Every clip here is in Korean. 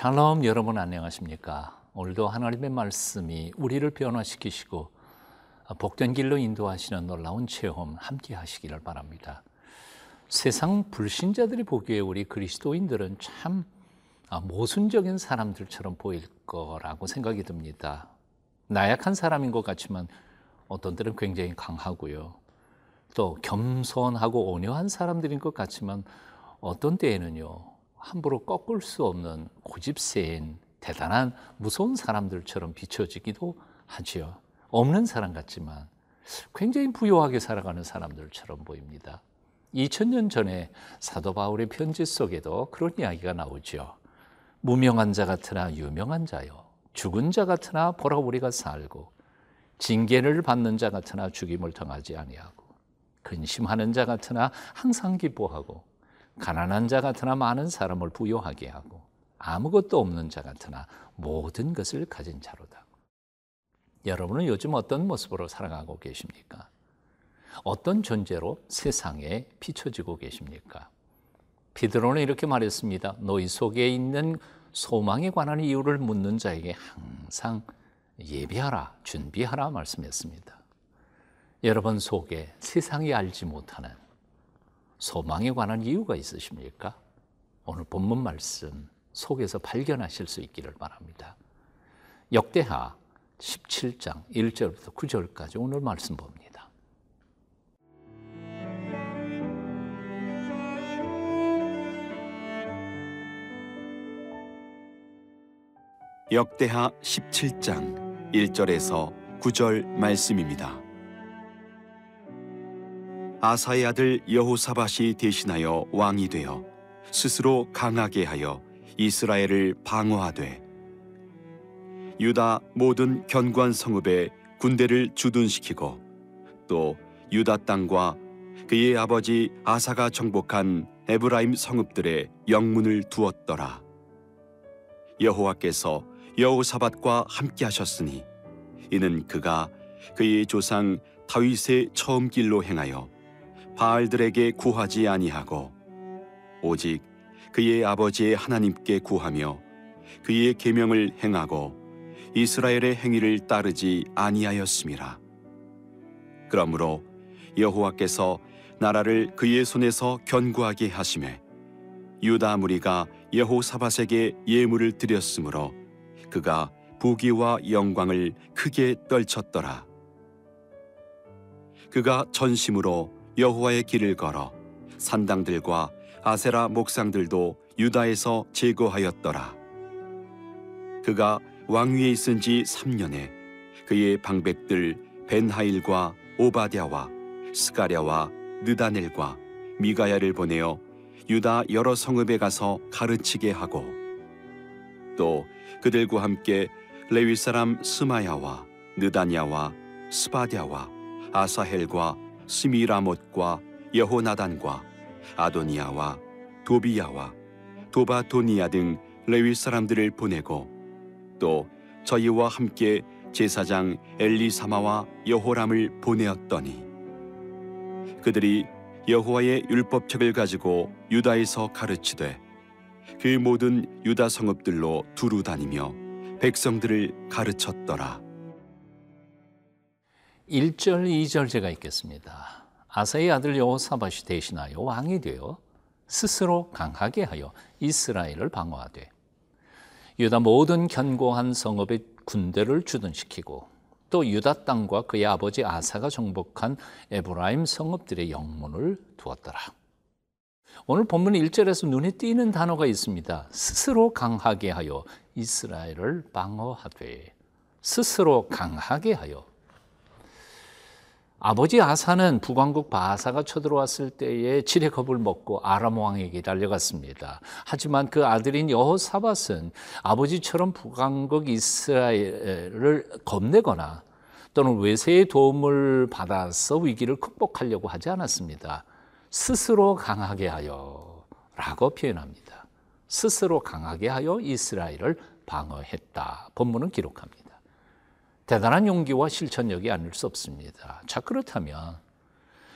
샬롬 여러분 안녕하십니까? 오늘도 하나님의 말씀이 우리를 변화시키시고 복된 길로 인도하시는 놀라운 체험 함께 하시기를 바랍니다. 세상 불신자들이 보기에 우리 그리스도인들은 참 모순적인 사람들처럼 보일 거라고 생각이 듭니다. 나약한 사람인 것 같지만 어떤 때는 굉장히 강하고요. 또 겸손하고 온유한 사람들인 것 같지만 어떤 때에는요. 함부로 꺾을 수 없는 고집세인 대단한 무서운 사람들처럼 비춰지기도 하지요. 없는 사람 같지만 굉장히 부유하게 살아가는 사람들처럼 보입니다. 2000년 전에 사도 바울의 편지 속에도 그런 이야기가 나오죠. 무명한 자 같으나 유명한 자요. 죽은 자 같으나 보라 우리가 살고 징계를 받는 자 같으나 죽임을 당하지 아니하고 근심하는 자 같으나 항상 기뻐하고 가난한 자 같으나 많은 사람을 부여하게 하고 아무것도 없는 자 같으나 모든 것을 가진 자로다. 여러분은 요즘 어떤 모습으로 살아가고 계십니까? 어떤 존재로 세상에 비춰지고 계십니까? 비드로는 이렇게 말했습니다. 너희 속에 있는 소망에 관한 이유를 묻는 자에게 항상 예비하라, 준비하라 말씀했습니다. 여러분 속에 세상이 알지 못하는 소망에 관한 이유가 있으십니까? 오늘 본문 말씀 속에서 발견하실 수 있기를 바랍니다. 역대하 17장 1절부터 9절까지 오늘 말씀 봅니다. 역대하 17장 1절에서 9절 말씀입니다. 아사의 아들 여호사밧이 대신하여 왕이 되어 스스로 강하게 하여 이스라엘을 방어하되 유다 모든 견고한 성읍에 군대를 주둔시키고 또 유다 땅과 그의 아버지 아사가 정복한 에브라임 성읍들의 영문을 두었더라. 여호와께서 여호사밧과 함께 하셨으니 이는 그가 그의 조상 다윗의 처음 길로 행하여 바알들에게 구하지 아니하고 오직 그의 아버지의 하나님께 구하며 그의 계명을 행하고 이스라엘의 행위를 따르지 아니하였음이라. 그러므로 여호와께서 나라를 그의 손에서 견고하게 하심에 유다 무리가 여호사밧에게 예물을 드렸으므로 그가 부귀와 영광을 크게 떨쳤더라. 그가 전심으로 여호와의 길을 걸어 산당들과 아세라 목상들도 유다에서 제거하였더라. 그가 왕위에 있은 지 3년에 그의 방백들 벤하일과 오바댜와 스가랴와 느다넬과 미가야를 보내어 유다 여러 성읍에 가서 가르치게 하고 또 그들과 함께 레위 사람 스마야와 느다냐와 스바랴와 아사헬과 스미라못과 여호나단과 아도니아와 도비야와 도바도니아 등 레위 사람들을 보내고 또 저희와 함께 제사장 엘리사마와 여호람을 보내었더니 그들이 여호와의 율법책을 가지고 유다에서 가르치되 그 모든 유다 성읍들로 두루 다니며 백성들을 가르쳤더라. 1절, 2절 제가 읽겠습니다. 아사의 아들 여호사밧이 대신하여 왕이 되어 스스로 강하게 하여 이스라엘을 방어하되 유다 모든 견고한 성읍에 군대를 주둔시키고 또 유다 땅과 그의 아버지 아사가 정복한 에브라임 성읍들의 영문을 두었더라. 오늘 본문 1절에서 눈에 띄는 단어가 있습니다. 스스로 강하게 하여 이스라엘을 방어하되 스스로 강하게 하여 아버지 아사는 북왕국 바사가 쳐들어왔을 때에 지뢰 겁을 먹고 아람 왕에게 달려갔습니다. 하지만 그 아들인 여호사밧은 아버지처럼 북왕국 이스라엘을 겁내거나 또는 외세의 도움을 받아서 위기를 극복하려고 하지 않았습니다. 스스로 강하게 하여 라고 표현합니다. 스스로 강하게 하여 이스라엘을 방어했다. 본문은 기록합니다. 대단한 용기와 실천력이 아닐 수 없습니다. 자, 그렇다면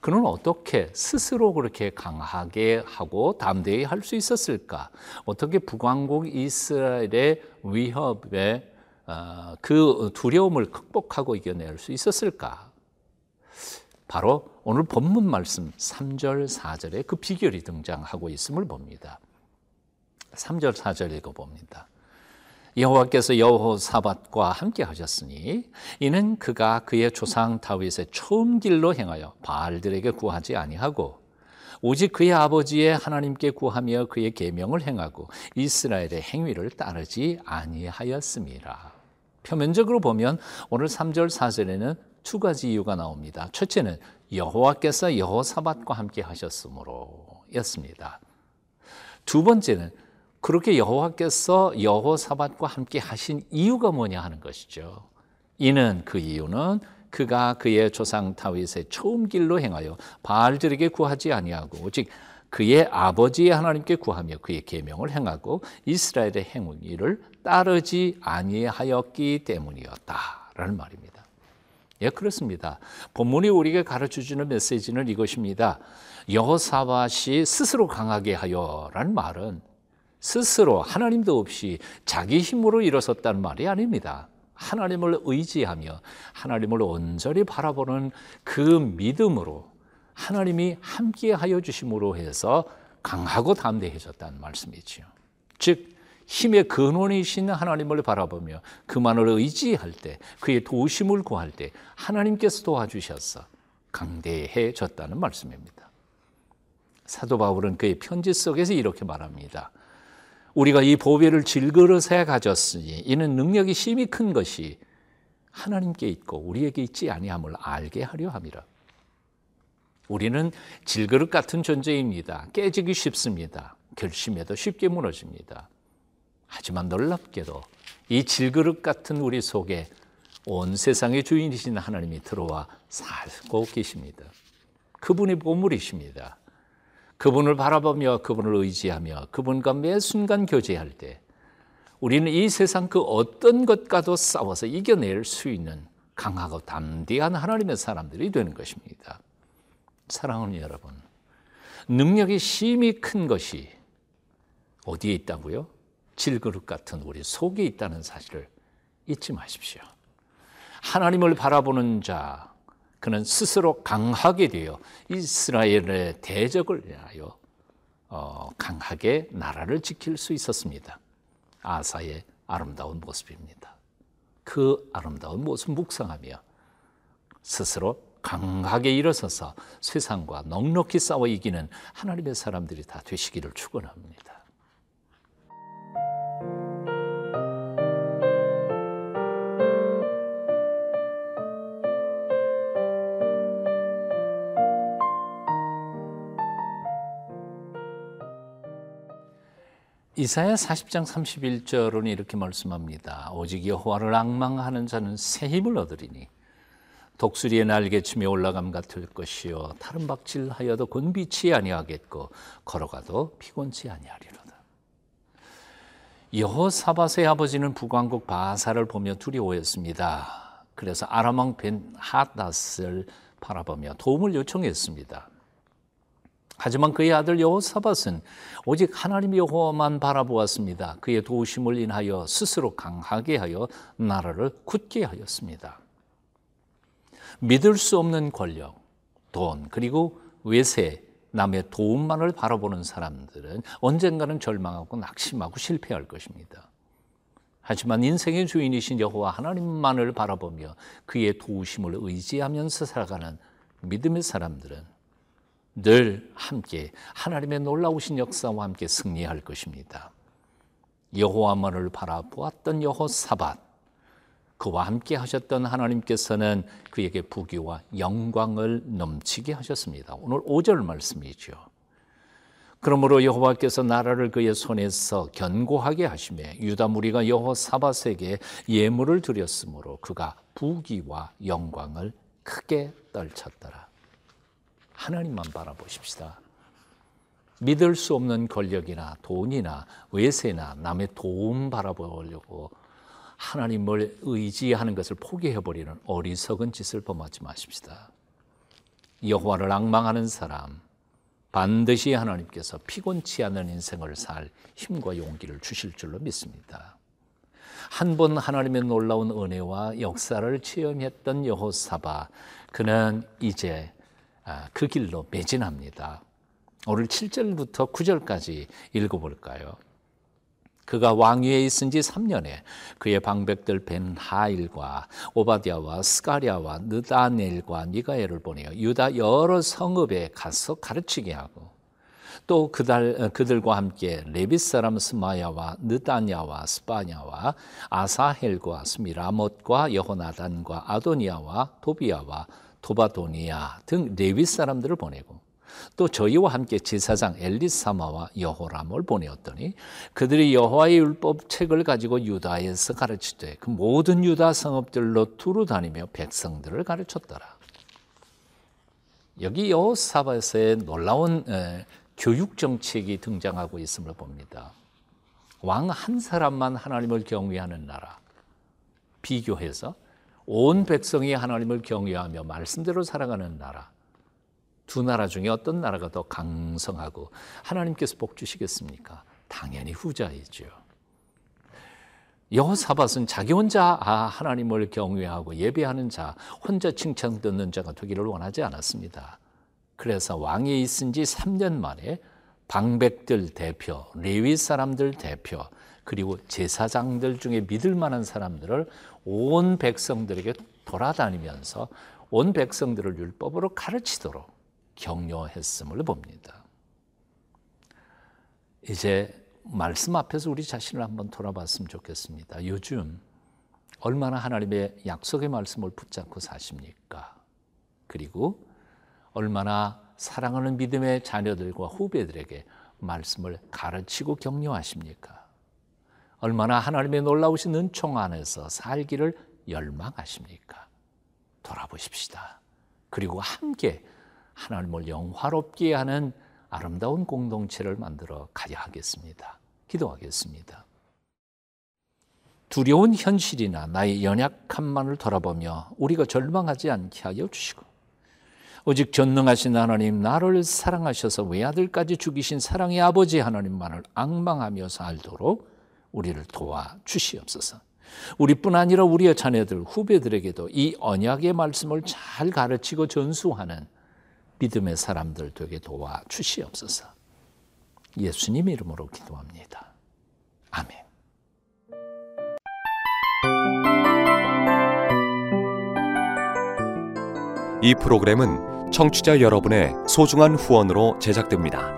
그는 어떻게 스스로 그렇게 강하게 하고 담대히 할 수 있었을까? 어떻게 북왕국 이스라엘의 위협에 어, 그 두려움을 극복하고 이겨낼 수 있었을까? 바로 오늘 본문 말씀 3절, 4절에 그 비결이 등장하고 있음을 봅니다. 3절, 4절 읽어봅니다. 여호와께서 여호사밧과 함께 하셨으니 이는 그가 그의 조상 다윗의 처음 길로 행하여 바알들에게 구하지 아니하고 오직 그의 아버지의 하나님께 구하며 그의 계명을 행하고 이스라엘의 행위를 따르지 아니하였습니다. 표면적으로 보면 오늘 3절 4절에는 두 가지 이유가 나옵니다. 첫째는 여호와께서 여호사밧과 함께 하셨으므로였습니다. 두 번째는 그렇게 여호와께서 여호사밧과 함께 하신 이유가 뭐냐 하는 것이죠. 이는 그 이유는 그가 그의 조상 다윗의 처음 길로 행하여 바알들에게 구하지 아니하고 오직 그의 아버지의 하나님께 구하며 그의 계명을 행하고 이스라엘의 행위를 따르지 아니하였기 때문이었다라는 말입니다. 예, 그렇습니다. 본문이 우리에게 가르쳐 주는 메시지는 이것입니다. 여호사밧이 스스로 강하게 하여라는 말은 스스로 하나님도 없이 자기 힘으로 일어섰다는 말이 아닙니다. 하나님을 의지하며 하나님을 온전히 바라보는 그 믿음으로 하나님이 함께 하여 주심으로 해서 강하고 담대해졌다는 말씀이지요. 즉 힘의 근원이신 하나님을 바라보며 그만을 의지할 때 그의 도심을 구할 때 하나님께서 도와주셔서 강대해졌다는 말씀입니다. 사도 바울은 그의 편지 속에서 이렇게 말합니다. 우리가 이 보배를 질그릇에 가졌으니 이는 능력이 심히 큰 것이 하나님께 있고 우리에게 있지 아니함을 알게 하려 함이라. 우리는 질그릇 같은 존재입니다. 깨지기 쉽습니다. 결심해도 쉽게 무너집니다. 하지만 놀랍게도 이 질그릇 같은 우리 속에 온 세상의 주인이신 하나님이 들어와 살고 계십니다. 그분이 보물이십니다. 그분을 바라보며 그분을 의지하며 그분과 매 순간 교제할 때 우리는 이 세상 그 어떤 것과도 싸워서 이겨낼 수 있는 강하고 담대한 하나님의 사람들이 되는 것입니다. 사랑하는 여러분, 능력이 심히 큰 것이 어디에 있다고요? 질그릇 같은 우리 속에 있다는 사실을 잊지 마십시오. 하나님을 바라보는 자, 그는 스스로 강하게 되어 이스라엘의 대적을 위하여 어, 강하게 나라를 지킬 수 있었습니다. 아사의 아름다운 모습입니다. 그 아름다운 모습 묵상하며 스스로 강하게 일어서서 세상과 넉넉히 싸워 이기는 하나님의 사람들이 다 되시기를 축원합니다. 이사야 40장 31절은 이렇게 말씀합니다. 오직 여호와를 악망하는 자는 새 힘을 얻으리니 독수리의 날개춤에 올라감 같을 것이요 다른 박질하여도 곤비치 아니하겠고 걸어가도 피곤치 아니하리로다. 여호사밧의 아버지는 북왕국 바사를 보며 두려워했습니다. 그래서 아람 왕 벤 하닷을 바라보며 도움을 요청했습니다. 하지만 그의 아들 여호사밧은 오직 하나님 여호와만 바라보았습니다. 그의 도우심을 인하여 스스로 강하게 하여 나라를 굳게 하였습니다. 믿을 수 없는 권력, 돈, 그리고 외세, 남의 도움만을 바라보는 사람들은 언젠가는 절망하고 낙심하고 실패할 것입니다. 하지만 인생의 주인이신 여호와 하나님만을 바라보며 그의 도우심을 의지하면서 살아가는 믿음의 사람들은 늘 함께 하나님의 놀라우신 역사와 함께 승리할 것입니다. 여호와만을 바라보았던 여호사밧 그와 함께 하셨던 하나님께서는 그에게 부귀와 영광을 넘치게 하셨습니다. 오늘 5절 말씀이죠. 그러므로 여호와께서 나라를 그의 손에서 견고하게 하심에 유다 무리가 여호사밧에게 예물을 드렸으므로 그가 부귀와 영광을 크게 떨쳤더라. 하나님만 바라보십시다. 믿을 수 없는 권력이나 돈이나 외세나 남의 도움 바라보려고 하나님을 의지하는 것을 포기해 버리는 어리석은 짓을 범하지 마십시다. 여호와를 악망하는 사람 반드시 하나님께서 피곤치 않은 인생을 살 힘과 용기를 주실 줄로 믿습니다. 한 번 하나님의 놀라운 은혜와 역사를 체험했던 여호사바 그는 이제 아, 그 길로 매진합니다. 오늘 7절부터 9절까지 읽어볼까요? 그가 왕위에 있은 지 3년에 그의 방백들 벤 하일과 오바댜와 스가랴와 느다넬과 미가야를 보내어 유다 여러 성읍에 가서 가르치게 하고 또 그달, 그들과 함께 레위 사람 스마야와 느다냐와 스바댜와 아사헬과 스미라못과 여호나단과 아도니아와 도비아와 도바도니아 등 레빗 사람들을 보내고 또 저희와 함께 제사장 엘리사마와 여호람을 보내었더니 그들이 여호와의 율법 책을 가지고 유다에서 가르치되 그 모든 유다 성읍들로 두루 다니며 백성들을 가르쳤더라. 여기 여호사밧의 놀라운 에, 교육 정책이 등장하고 있음을 봅니다. 왕 한 사람만 하나님을 경외하는 나라 비교해서 온 백성이 하나님을 경외하며 말씀대로 살아가는 나라 두 나라 중에 어떤 나라가 더 강성하고 하나님께서 복 주시겠습니까? 당연히 후자이죠. 여호사밧은 자기 혼자 아, 하나님을 경외하고 예배하는 자, 혼자 칭찬 듣는 자가 되기를 원하지 않았습니다. 그래서 왕에 있은 지 3년 만에 방백들 대표, 레위 사람들 대표, 그리고 제사장들 중에 믿을 만한 사람들을 온 백성들에게 돌아다니면서 온 백성들을 율법으로 가르치도록 격려했음을 봅니다. 이제 말씀 앞에서 우리 자신을 한번 돌아봤으면 좋겠습니다. 요즘 얼마나 하나님의 약속의 말씀을 붙잡고 사십니까? 그리고 얼마나 사랑하는 믿음의 자녀들과 후배들에게 말씀을 가르치고 격려하십니까? 얼마나 하나님의 놀라우신 은총 안에서 살기를 열망하십니까? 돌아보십시다. 그리고 함께 하나님을 영화롭게 하는 아름다운 공동체를 만들어 가야 하겠습니다. 기도하겠습니다. 두려운 현실이나 나의 연약함만을 돌아보며 우리가 절망하지 않게 하여 주시고 오직 전능하신 하나님 나를 사랑하셔서 외아들까지 죽이신 사랑의 아버지 하나님만을 악망하며 살도록 우리를 도와 주시옵소서. 우리뿐 아니라 우리의 자녀들 후배들에게도 이 언약의 말씀을 잘 가르치고 전수하는 믿음의 사람들 되게 도와 주시옵소서. 예수님 이름으로 기도합니다. 아멘. 이 프로그램은 청취자 여러분의 소중한 후원으로 제작됩니다.